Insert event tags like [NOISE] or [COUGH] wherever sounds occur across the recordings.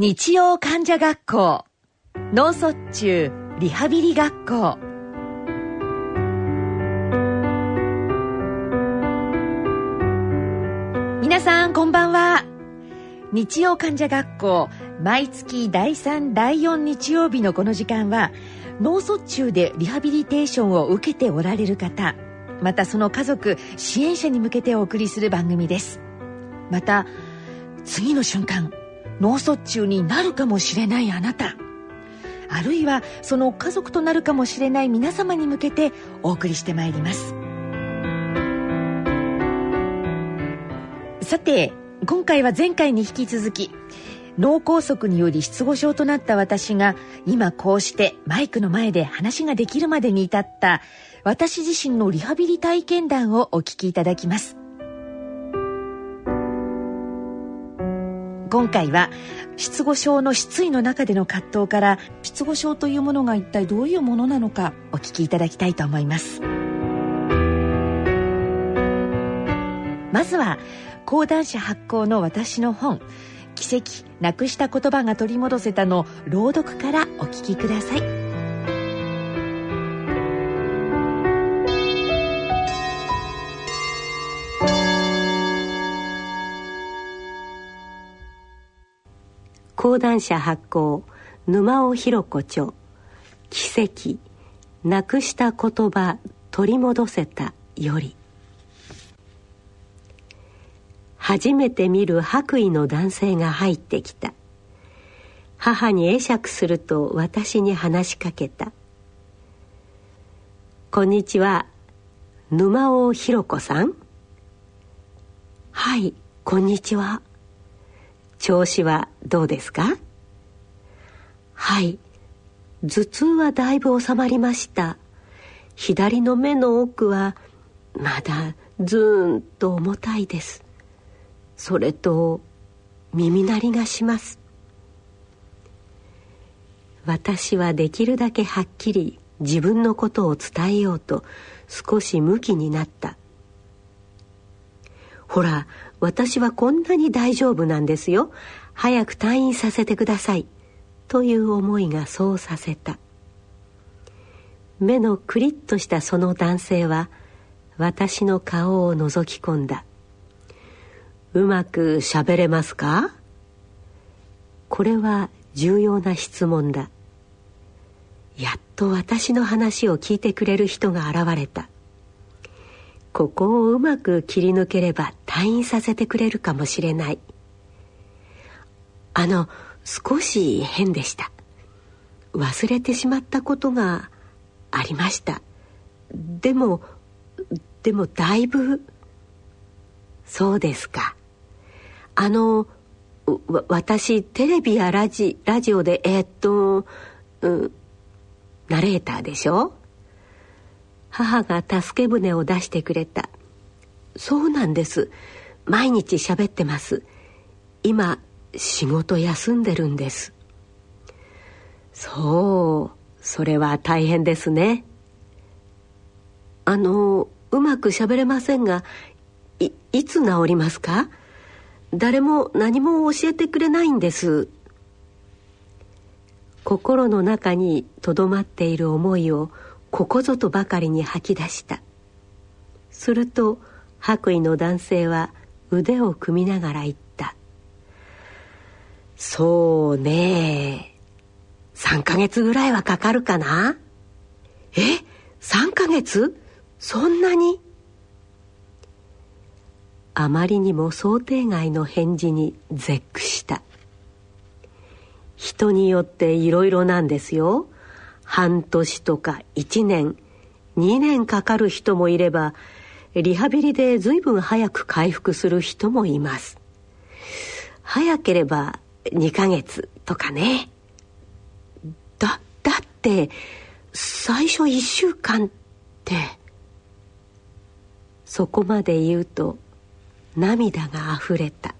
日曜患者学校。脳卒中リハビリ学校。皆さんこんばんは。日曜患者学校毎月第3第4日曜日のこの時間は脳卒中でリハビリテーションを受けておられる方またその家族支援者に向けてお送りする番組です。また次の瞬間脳卒中になるかもしれないあなた。あるいはその家族となるかもしれない皆様に向けてお送りしてまいります。さて今回は前回に引き続き脳梗塞により失語症となった私が今こうしてマイクの前で話ができるまでに至った私自身のリハビリ体験談をお聞きいただきます。今回は失語症の失意の中での葛藤から失語症というものが一体どういうものなのかお聞きいただきたいと思います。まずは講談社発行の私の本奇跡なくした言葉が取り戻せたの朗読からお聞きください。講談社発行沼尾弘子著。奇跡なくした言葉取り戻せたより。初めて見る白衣の男性が入ってきた。母に会釈すると私に話しかけた「こんにちは沼尾弘子さん?」「はいこんにちは」調子はどうですか？はい。頭痛はだいぶ収まりました。左の目の奥はまだずーんと重たいです。それと耳鳴りがします。私はできるだけはっきり自分のことを伝えようと少しムキになった。ほら私はこんなに大丈夫なんですよ。早く退院させてください。という思いがそうさせた。目のクリッとしたその男性は私の顔を覗き込んだ。うまくしゃべれますか？これは重要な質問だ。やっと私の話を聞いてくれる人が現れた。ここをうまく切り抜ければ退院させてくれるかもしれない。あの少し変でした。忘れてしまったことがありました。でもでもだいぶそうですか。あの私テレビやラジラジオでえー、っと、うん、ナレーターでしょ？母が助け舟を出してくれた。そうなんです。毎日喋ってます。今仕事休んでるんです。そうそれは大変ですね。あのうまく喋れませんがいいつ治りますか？誰も何も教えてくれないんです。心の中にとどまっている思いをここぞとばかりに吐き出した。すると白衣の男性は腕を組みながら言った「そうね3ヶ月ぐらいはかかるかな？え？3ヶ月？そんなに?」あまりにも想定外の返事に絶句した。人によっていろいろなんですよ。半年とか1年2年かかる人もいればリハビリで随分早く回復する人もいます。早ければ2ヶ月とかね。だだって最初1週間ってそこまで言うと涙があふれた。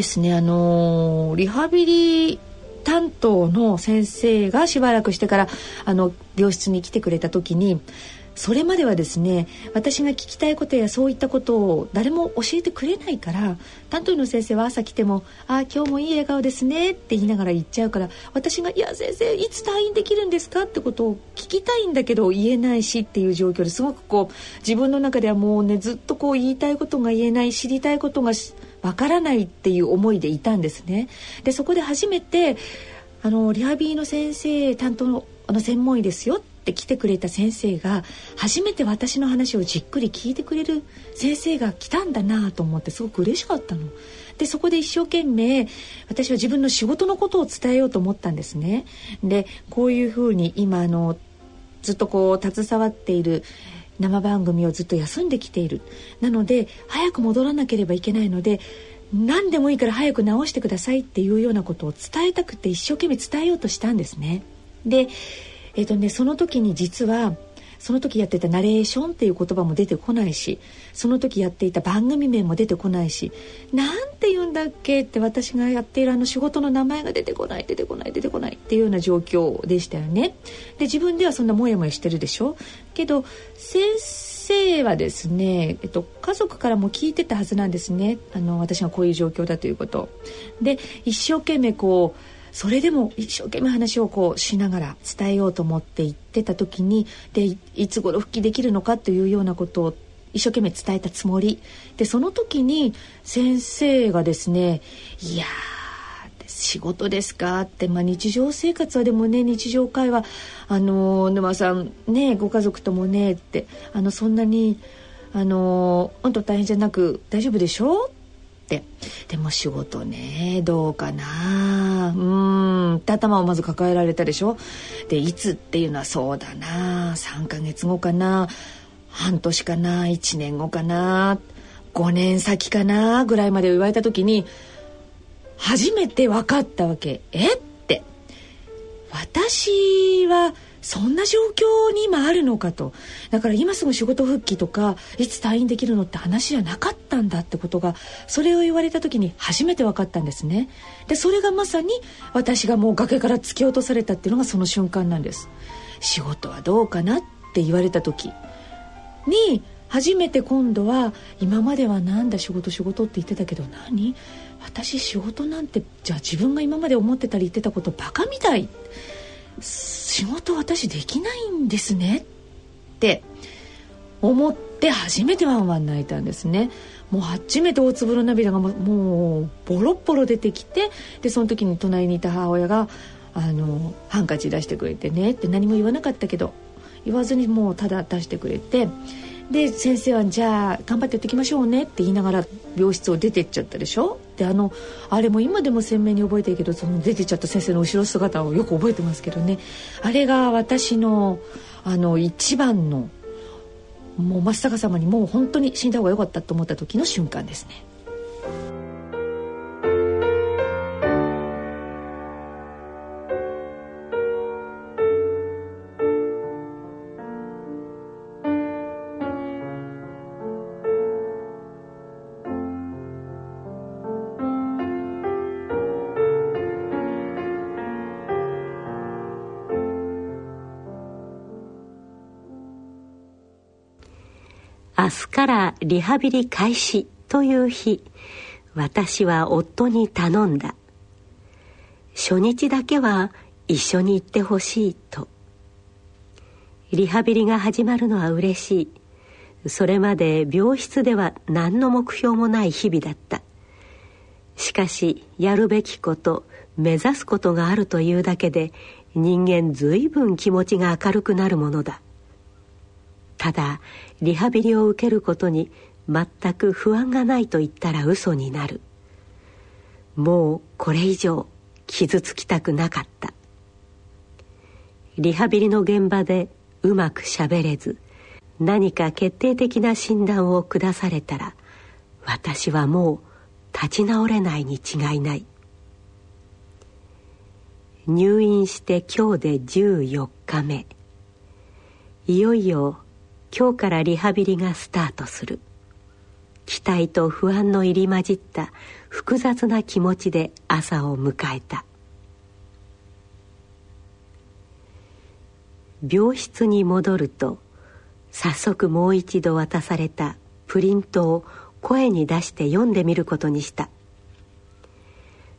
ですねあのリハビリ担当の先生がしばらくしてからあの病室に来てくれた時にそれまではですね私が聞きたいことやそういったことを誰も教えてくれないから担当医の先生は朝来ても「ああ今日もいい笑顔ですね」って言いながら言っちゃうから私が「いや先生いつ退院できるんですか?」ってことを聞きたいんだけど言えないしっていう状況ですごくこう自分の中ではもうねずっとこう言いたいことが言えない知りたいことがわからないっていう思いでいたんですね。でそこで初めてあのリハビリの先生担当のあの専門医ですよて来てくれた先生が初めて私の話をじっくり聞いてくれる先生が来たんだなと思ってすごく嬉しかったの。でそこで一生懸命私は自分の仕事のことを伝えようと思ったんですね。でこういうふうに今あのずっとこう携わっている生番組をずっと休んできているなので早く戻らなければいけないので何でもいいから早く直してくださいっていうようなことを伝えたくて一生懸命伝えようとしたんですね。でえーとね、その時に実はその時やってたナレーションっていう言葉も出てこないしその時やっていた番組名も出てこないしなんて言うんだっけって私がやっているあの仕事の名前が出てこない出てこない出てこないっていうような状況でしたよね。で自分ではそんなモヤモヤしてるでしょ？けど先生はですね、えっと、家族からも聞いてたはずなんですねあの私がこういう状況だということ。で一生懸命こうそれでも一生懸命話をこうしながら伝えようと思って言ってた時にでいつ頃復帰できるのかというようなことを一生懸命伝えたつもりでその時に先生がですね「いや仕事ですか?」って、まあ、日常生活はでもね日常会話あの沼さんねご家族ともねってあのそんなにあの本当大変じゃなく大丈夫でしょ？って。でも仕事ねどうかな。うん。って頭をまず抱えられたでしょ？でいつっていうのはそうだな。3ヶ月後かな。半年かな。1年後かな。5年先かな。ぐらいまで言われた時に初めて分かったわけ。え？って。私はそんな状況に今あるのかと。だから今すぐ仕事復帰とかいつ退院できるのって話じゃなかったんだってことがそれを言われた時に初めて分かったんですね。でそれがまさに私がもう崖から突き落とされたっていうのがその瞬間なんです。仕事はどうかなって言われた時に初めて今度は今まではなんだ仕事仕事って言ってたけど何？私仕事なんてじゃあ自分が今まで思ってたり言ってたことバカみたい。仕事私できないんですねって思って初めてワンワン泣いたんですね。もう初めて大粒の涙がもうボロッボロ出てきてでその時に隣にいた母親があのハンカチ出してくれてねって何も言わなかったけど言わずにもうただ出してくれてで先生はじゃあ頑張ってやっていきましょうねって言いながら病室を出てっちゃったでしょ？であのあれも今でも鮮明に覚えてるけどその出てっちゃった先生の後ろ姿をよく覚えてますけどねあれが私のあの一番のもう真っ逆さまにもう本当に死んだ方が良かったと思った時の瞬間ですね。リハビリ開始という日私は夫に頼んだ。初日だけは一緒に行ってほしいと。リハビリが始まるのは嬉しい。それまで病室では何の目標もない日々だった。しかしやるべきこと目指すことがあるというだけで人間ずいぶん気持ちが明るくなるものだ。ただリハビリを受けることに全く不安がないと言ったら嘘になる。もうこれ以上傷つきたくなかった。リハビリの現場でうまくしゃべれず何か決定的な診断を下されたら私はもう立ち直れないに違いない。入院して今日で14日目。いよいよ今日からリハビリがスタートする。期待と不安の入り混じった複雑な気持ちで朝を迎えた。病室に戻ると早速もう一度渡されたプリントを声に出して読んでみることにした。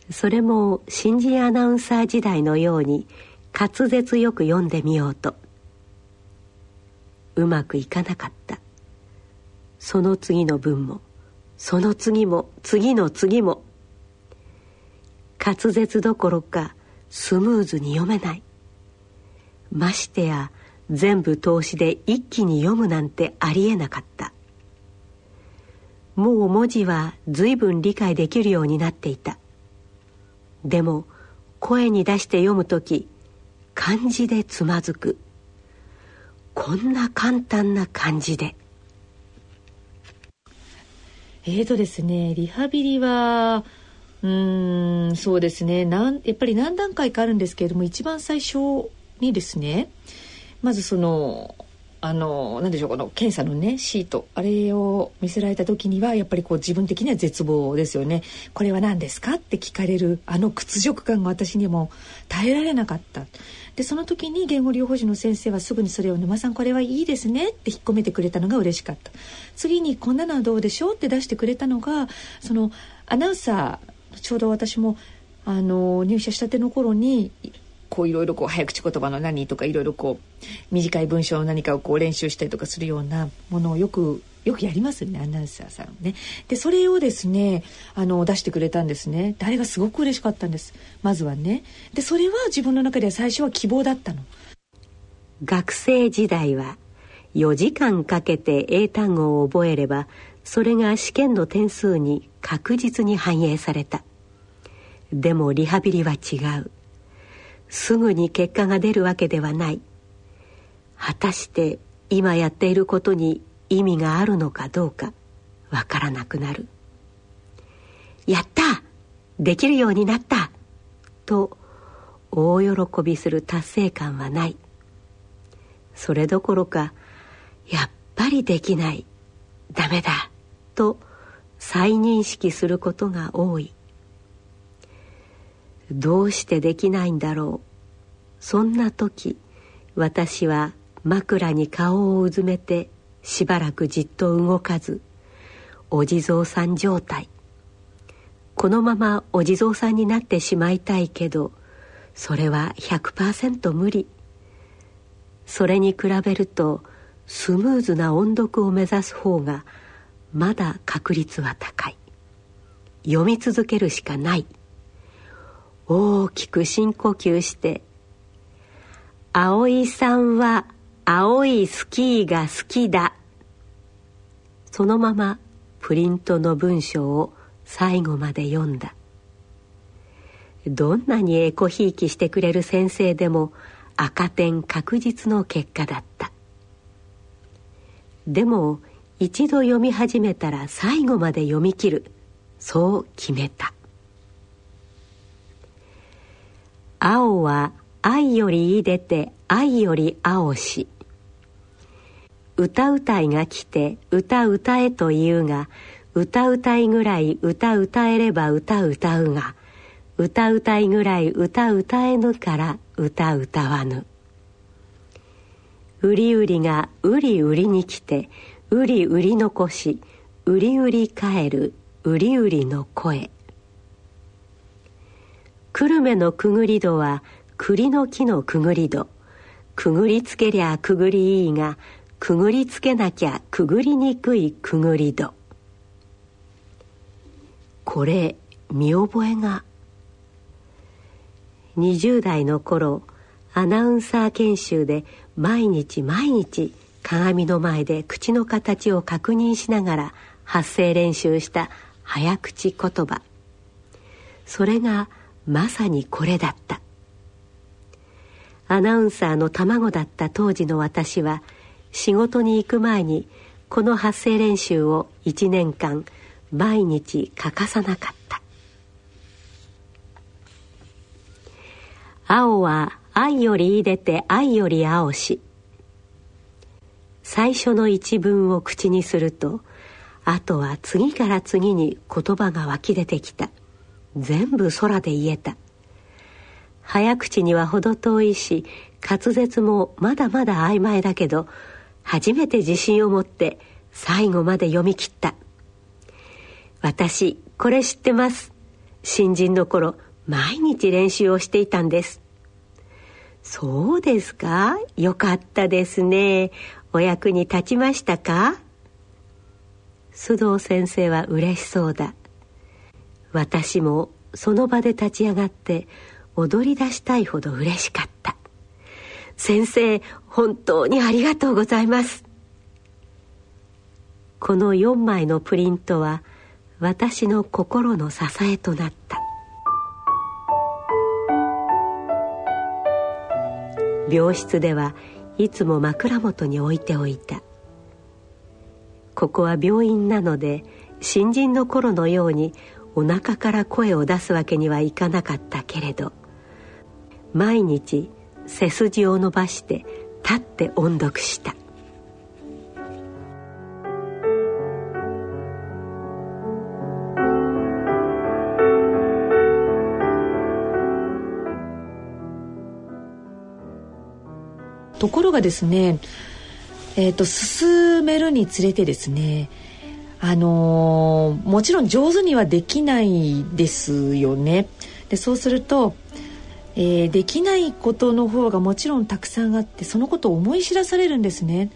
それも新人アナウンサー時代のように滑舌よく読んでみようと。うまくいかなかった。その次の文もその次も次の次も滑舌どころかスムーズに読めない。ましてや全部通しで一気に読むなんてありえなかった。もう文字は随分理解できるようになっていた。でも声に出して読む時漢字でつまずく。こんな簡単な感じで。えーとですねリハビリはうんそうですね。なんやっぱり何段階かあるんですけれども一番最初にですねまずそのあの何でしょうこの検査のねシートあれを見せられた時にはやっぱりこう自分的には絶望ですよね。これは何ですかって聞かれるあの屈辱感が私にも耐えられなかった。でその時に言語療法士の先生はすぐにそれを「沼さんこれはいいですね」って引っ込めてくれたのが嬉しかった。次に「こんなのはどうでしょう?」って出してくれたのがそのアナウンサーちょうど私もあの入社したての頃にこういろいろこう早口言葉の何とかいろいろこう短い文章の何かをこう練習したりとかするようなものをよくよくやりますねアナウンサーさんね。でそれをですねあの出してくれたんですね。であれがすごく嬉しかったんですまずはね。でそれは自分の中では最初は希望だったの。学生時代は4時間かけて英単語を覚えればそれが試験の点数に確実に反映された。でもリハビリは違う。すぐに結果が出るわけではない。果たして今やっていることに意味があるのかどうかわからなくなる。やった！できるようになった！と大喜びする達成感はない。それどころかやっぱりできない。ダメだ！と再認識することが多い。どうしてできないんだろう。そんな時私は枕に顔をうずめてしばらくじっと動かずお地蔵さん状態。このままお地蔵さんになってしまいたいけどそれは100%無理。それに比べるとスムーズな音読を目指す方がまだ確率は高い。読み続けるしかない。大きく深呼吸して「葵さんは青いスキーが好きだ」そのままプリントの文章を最後まで読んだ。どんなにエコひいきしてくれる先生でも赤点確実の結果だった。でも一度読み始めたら最後まで読み切る。そう決めた。青は愛よりいでて愛より青し。歌うたいが来て歌歌えと言うが歌うたいぐらい歌歌えれば歌歌うが。歌うたいぐらい歌歌えぬから歌歌わぬ。うりうりがうりうりに来てうりうり残しうりうり帰るうりうりの声久留米のくぐり戸は栗の木のくぐり戸。くぐりつけりゃくぐりいいがくぐりつけなきゃくぐりにくいくぐり戸。これ見覚えが。20代の頃アナウンサー研修で毎日毎日鏡の前で口の形を確認しながら発声練習した早口言葉。それが「まさにこれだった。アナウンサーの卵だった当時の私は仕事に行く前にこの発声練習を1年間毎日欠かさなかった。青は愛よりいでて愛より青し最初の一文を口にするとあとは次から次に言葉が湧き出てきた。全部空で言えた。早口には程遠いし滑舌もまだまだ曖昧だけど初めて自信を持って最後まで読み切った。私これ知ってます。新人の頃毎日練習をしていたんです。そうですか？よかったですね。お役に立ちましたか？須藤先生は嬉しそうだ。私もその場で立ち上がって踊り出したいほど嬉しかった。先生本当にありがとうございます。この4枚のプリントは私の心の支えとなった。病室ではいつも枕元に置いておいた。ここは病院なので新人の頃のようにお腹から声を出すわけにはいかなかったけれど毎日背筋を伸ばして立って音読した。ところがですねえーと、進めるにつれてですねあのー、もちろん上手にはできないですよね。でそうすると、えー、できないことの方がもちろんたくさんあってそのことを思い知らされるんですね。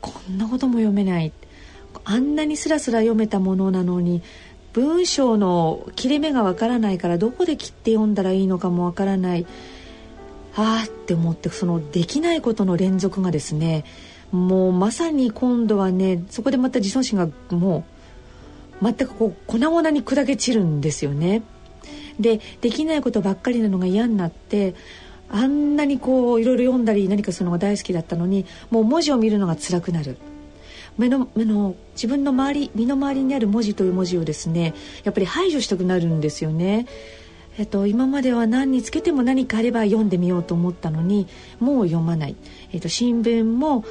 こんなことも読めないあんなにスラスラ読めたものなのに文章の切れ目がわからないからどこで切って読んだらいいのかもわからないああって思ってそのできないことの連続がですねもうまさに今度はねそこでまた自尊心がもう全くこう粉々に砕け散るんですよね。でできないことばっかりなのが嫌になってあんなにこういろいろ読んだり何かするのが大好きだったのにもう文字を見るのが辛くなる。目の目の自分の周り身の回りにある文字という文字をですねやっぱり排除したくなるんですよね。えっと、今までは何につけても何かあれば読んでみようと思ったのにもう読まない、えっと、新聞も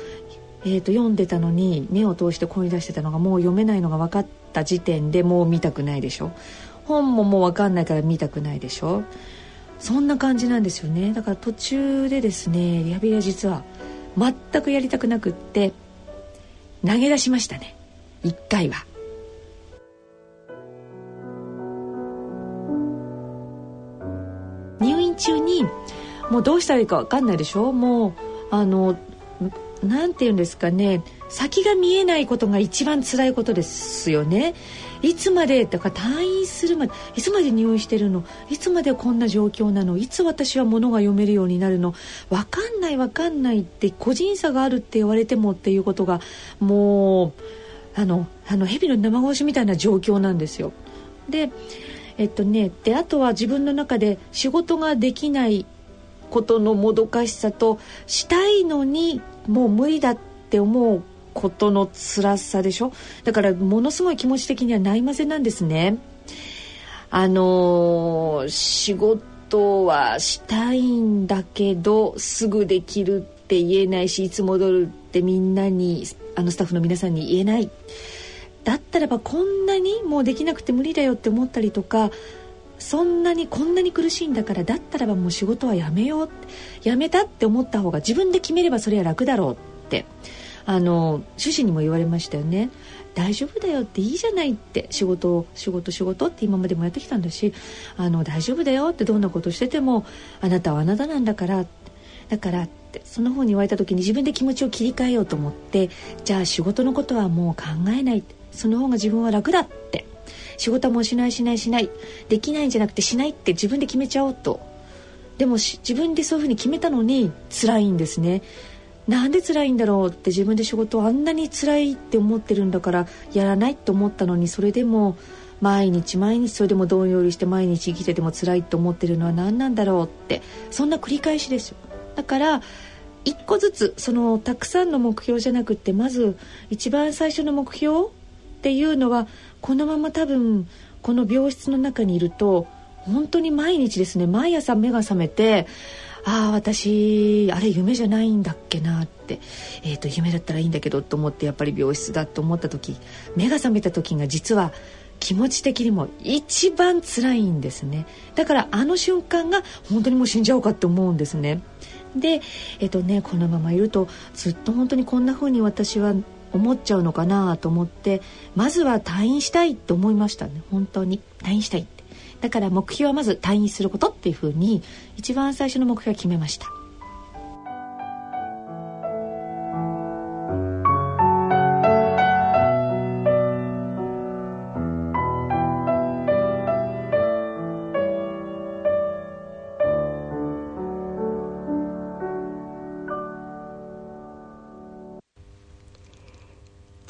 えーと、読んでたのに目を通して声出してたのがもう読めないのが分かった時点でもう見たくないでしょ？本ももう分かんないから見たくないでしょ？そんな感じなんですよね。だから途中でですねリハビリは実は全くやりたくなくって投げ出しましたね。一回は。入院中にもうどうしたらいいか分かんないでしょ？もうあの何て言うんですかね先が見えないことが一番辛いことですよね。いつまでだから退院するまでいつまで入院してるの？いつまでこんな状況なの？いつ私は物が読めるようになるの？分かんない分かんないって個人差があるって言われてもっていうことがもうあのあの蛇の生殺しみたいな状況なんですよ。でえっとねであとは自分の中で仕事ができないことのもどかしさとしたいのにもう無理だって思うことの辛さでしょ？だからものすごい気持ち的にはないまぜなんですね。あのー、仕事はしたいんだけどすぐできるって言えないしいつ戻るってみんなにあのスタッフの皆さんに言えないだったらばこんなにもうできなくて無理だよって思ったりとかそんなにこんなに苦しいんだからだったらばもう仕事はやめようやめたって思った方が自分で決めればそれは楽だろうって。あの主人にも言われましたよね。大丈夫だよっていいじゃないって仕事仕事仕事って今までもやってきたんだしあの大丈夫だよってどんなことしててもあなたはあなたなんだからだからってその方に言われた時に自分で気持ちを切り替えようと思ってじゃあ仕事のことはもう考えないその方が自分は楽だって。仕事もしないしないしない。できないんじゃなくてしないって自分で決めちゃおうと。でも自分でそういうふうに決めたのに辛いんですね。なんで辛いんだろうって自分で仕事をあんなに辛いって思ってるんだからやらないって思ったのにそれでも毎日毎日それでもどんよりして毎日生きてても辛いって思ってるのは何なんだろうって。そんな繰り返しですよ。だから一個ずつそのたくさんの目標じゃなくてまず一番最初の目標っていうのはこのまま多分この病室の中にいると本当に毎日ですね毎朝目が覚めてああ私あれ夢じゃないんだっけなって、えーと、夢だったらいいんだけどと思ってやっぱり病室だと思った時目が覚めた時が実は気持ち的にも一番辛いんですね。だからあの瞬間が本当にもう死んじゃおうかって思うんですね。でえっ、とねこのままいるとずっと本当にこんな風に私は思っちゃうのかなと思ってまずは退院したいと思いましたね。本当に。退院したいって。だから目標はまず退院することっていうふうに一番最初の目標は決めました。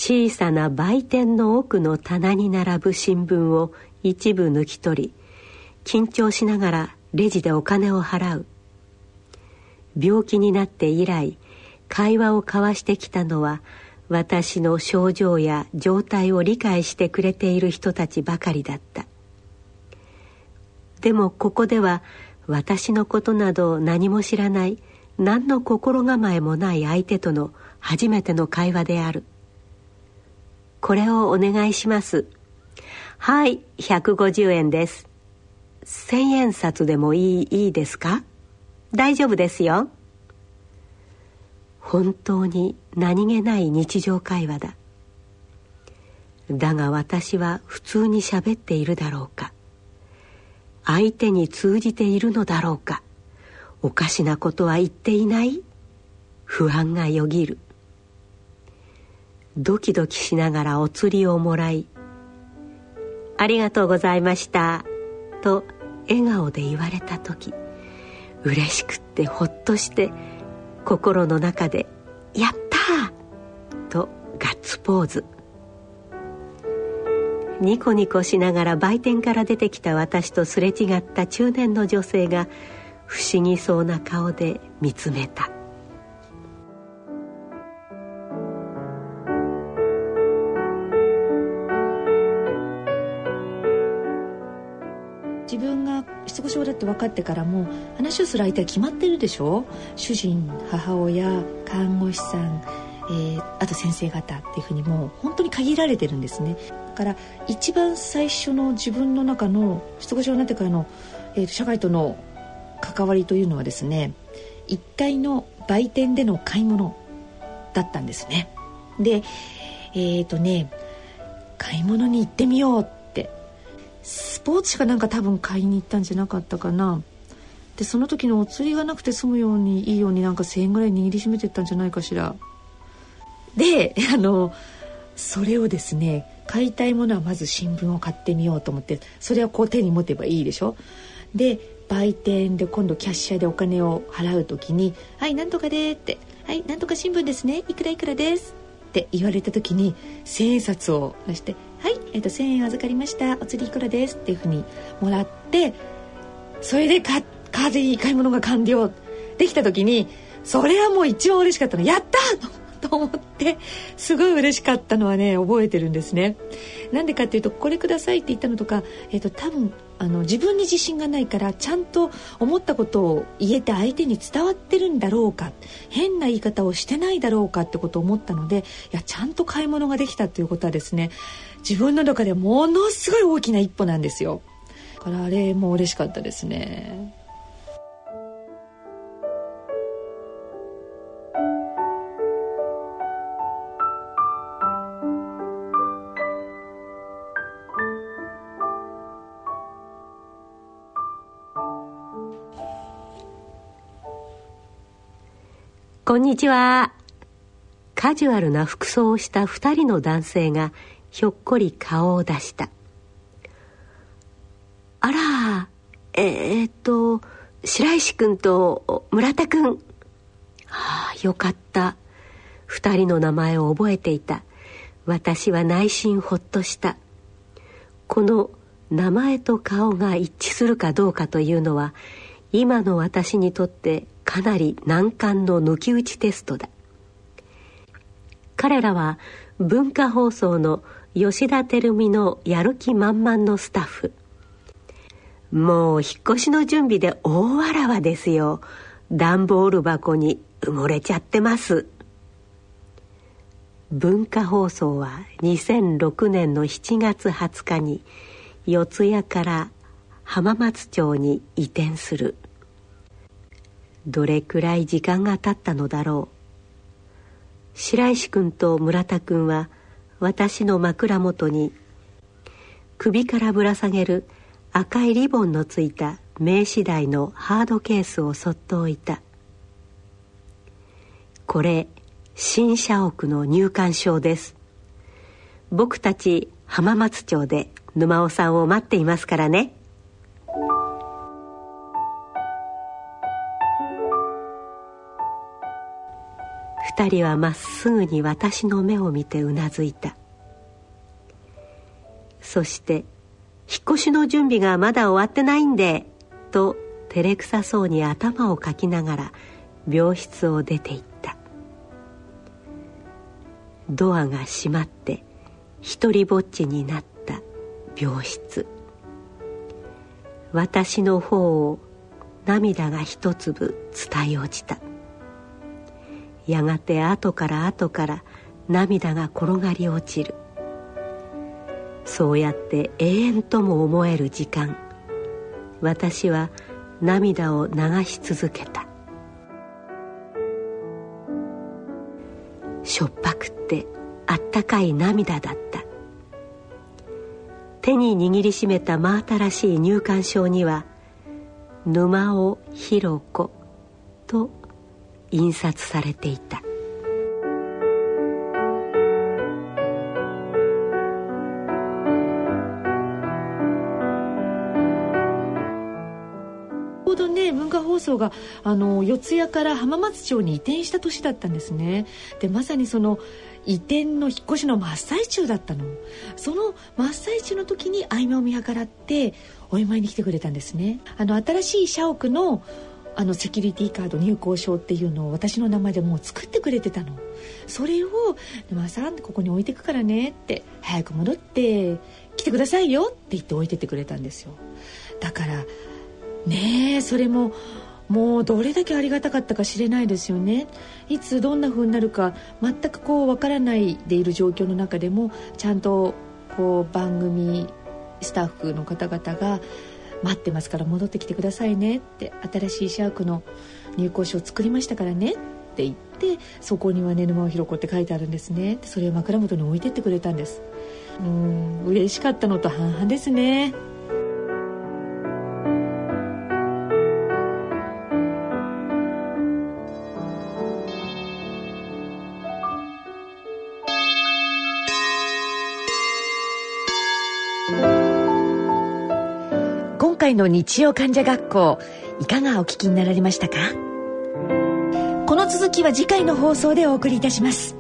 小さな売店の奥の棚に並ぶ新聞を一部抜き取り緊張しながらレジでお金を払う。病気になって以来会話を交わしてきたのは私の症状や状態を理解してくれている人たちばかりだった。でもここでは私のことなど何も知らない何の心構えもない相手との初めての会話である。これをお願いします。はい150円です。千円札でもいいいいですか？大丈夫ですよ。本当に何気ない日常会話だ。だが私は普通に喋っているだろうか。相手に通じているのだろうか。おかしなことは言っていない？不安がよぎる。ドキドキしながらお釣りをもらい「ありがとうございました」と笑顔で言われた時嬉しくってほっとして心の中で「やった!」とガッツポーズニコニコしながら売店から出てきた私とすれ違った中年の女性が不思議そうな顔で見つめた自分が失語症だって分かってからも話をする相手は決まってるでしょ？主人母親看護師さん、えー、あと先生方っていうふうにもう本当に限られてるんですね。だから一番最初の自分の中の失語症になってからの、えー、社会との関わりというのはですね1階の売店での買い物だったんですね。でえっ、ー、とね買い物に行ってみようスポーツ紙かなんか多分買いに行ったんじゃなかったかな。でその時のお釣りがなくて済むようにいいようになんか1,000円ぐらい握りしめてったんじゃないかしら。で [LAUGHS] あのそれをですね買いたいものはまず新聞を買ってみようと思ってそれはこう手に持てばいいでしょ。で売店で今度キャッシャーでお金を払う時に「はいなんとかで」って「はいなんとか新聞ですねいくらいくらです」って言われた時に千円札を出してはい、えーと、1000円預かりました。お釣りいくらですっていうふうにもらってそれでかカーで買い物が完了できた時にそれはもう一番嬉しかったの。やった！と思ってすごい嬉しかったのはね覚えてるんですね。なんでかっていうとこれくださいって言ったのとか、えーと、多分あの自分に自信がないからちゃんと思ったことを言えて相手に伝わってるんだろうか変な言い方をしてないだろうかってことを思ったのでいやちゃんと買い物ができたっていうことはですね自分の中でものすごい大きな一歩なんですよ。だからあれも嬉しかったですね。こんにちは。カジュアルな服装をした二人の男性がひょっこり顔を出した。あらえー、っと白石君と村田君。ああよかった。二人の名前を覚えていた。私は内心ほっとした。この名前と顔が一致するかどうかというのは今の私にとってかなり難関の抜き打ちテストだ。彼らは文化放送の吉田照美のやる気満々のスタッフ。もう引っ越しの準備で大わらわですよ。段ボール箱に埋もれちゃってます。文化放送は2006年の7月20日に四谷から浜松町に移転する。どれくらい時間が経ったのだろう。白石君と村田君は私の枕元に首からぶら下げる赤いリボンのついた名刺台のハードケースをそっと置いた。これ新社屋の入館証です。僕たち浜松町で沼尾さんを待っていますからね。二人はまっすぐに私の目を見てうなずいた。そして「引っ越しの準備がまだ終わってないんで」と照れくさそうに頭をかきながら病室を出て行った。ドアが閉まって一りぼっちになった病室。私の方を涙が一粒伝え落ちた。やがて後から後から涙が転がり落ちる。そうやって永遠とも思える時間。私は涙を流し続けた。しょっぱくってあったかい涙だった。手に握りしめた真新しい入館証には「沼尾ひろ子」と印刷されていた。ちょうどね文化放送があの四谷から浜松町に移転した年だったんですね。でまさにその移転の引っ越しの真っ最中だったの。その真っ最中の時に合間を見計らってお見舞いに来てくれたんですね。あの新しい社屋のあのセキュリティカード入校証っていうのを私の名前でもう作ってくれてたの。それを「沼さんここに置いてくからね」って「早く戻って来てくださいよ」って言って置いてってくれたんですよ。だからねえそれももうどれだけありがたかったか知れないですよね。いつどんな風になるか全くこうわからないでいる状況の中でもちゃんとこう番組スタッフの方々が待ってますから戻ってきてくださいねって新しいシャークの入校書を作りましたからねって言ってそこには「ねぬまおひろこ」って書いてあるんですね。それを枕元に置いてってくれたんです。うん嬉しかったのと半々ですね。回の日曜患者学校いかがお聞きになられましたか？この続きは次回の放送でお送りいたします。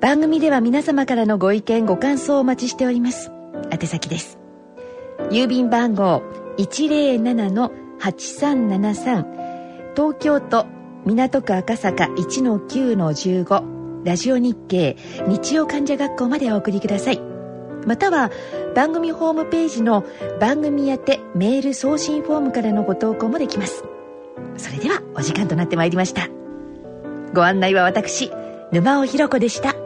番組では皆様からのご意見ご感想をお待ちしております。宛先です。郵便番号107-8373東京都港区赤坂1-9-15ラジオ日経日曜患者学校までお送りください。または番組ホームページの番組宛てメール送信フォームからのご投稿もできます。それではお時間となってまいりました。ご案内は私沼尾ひろ子でした。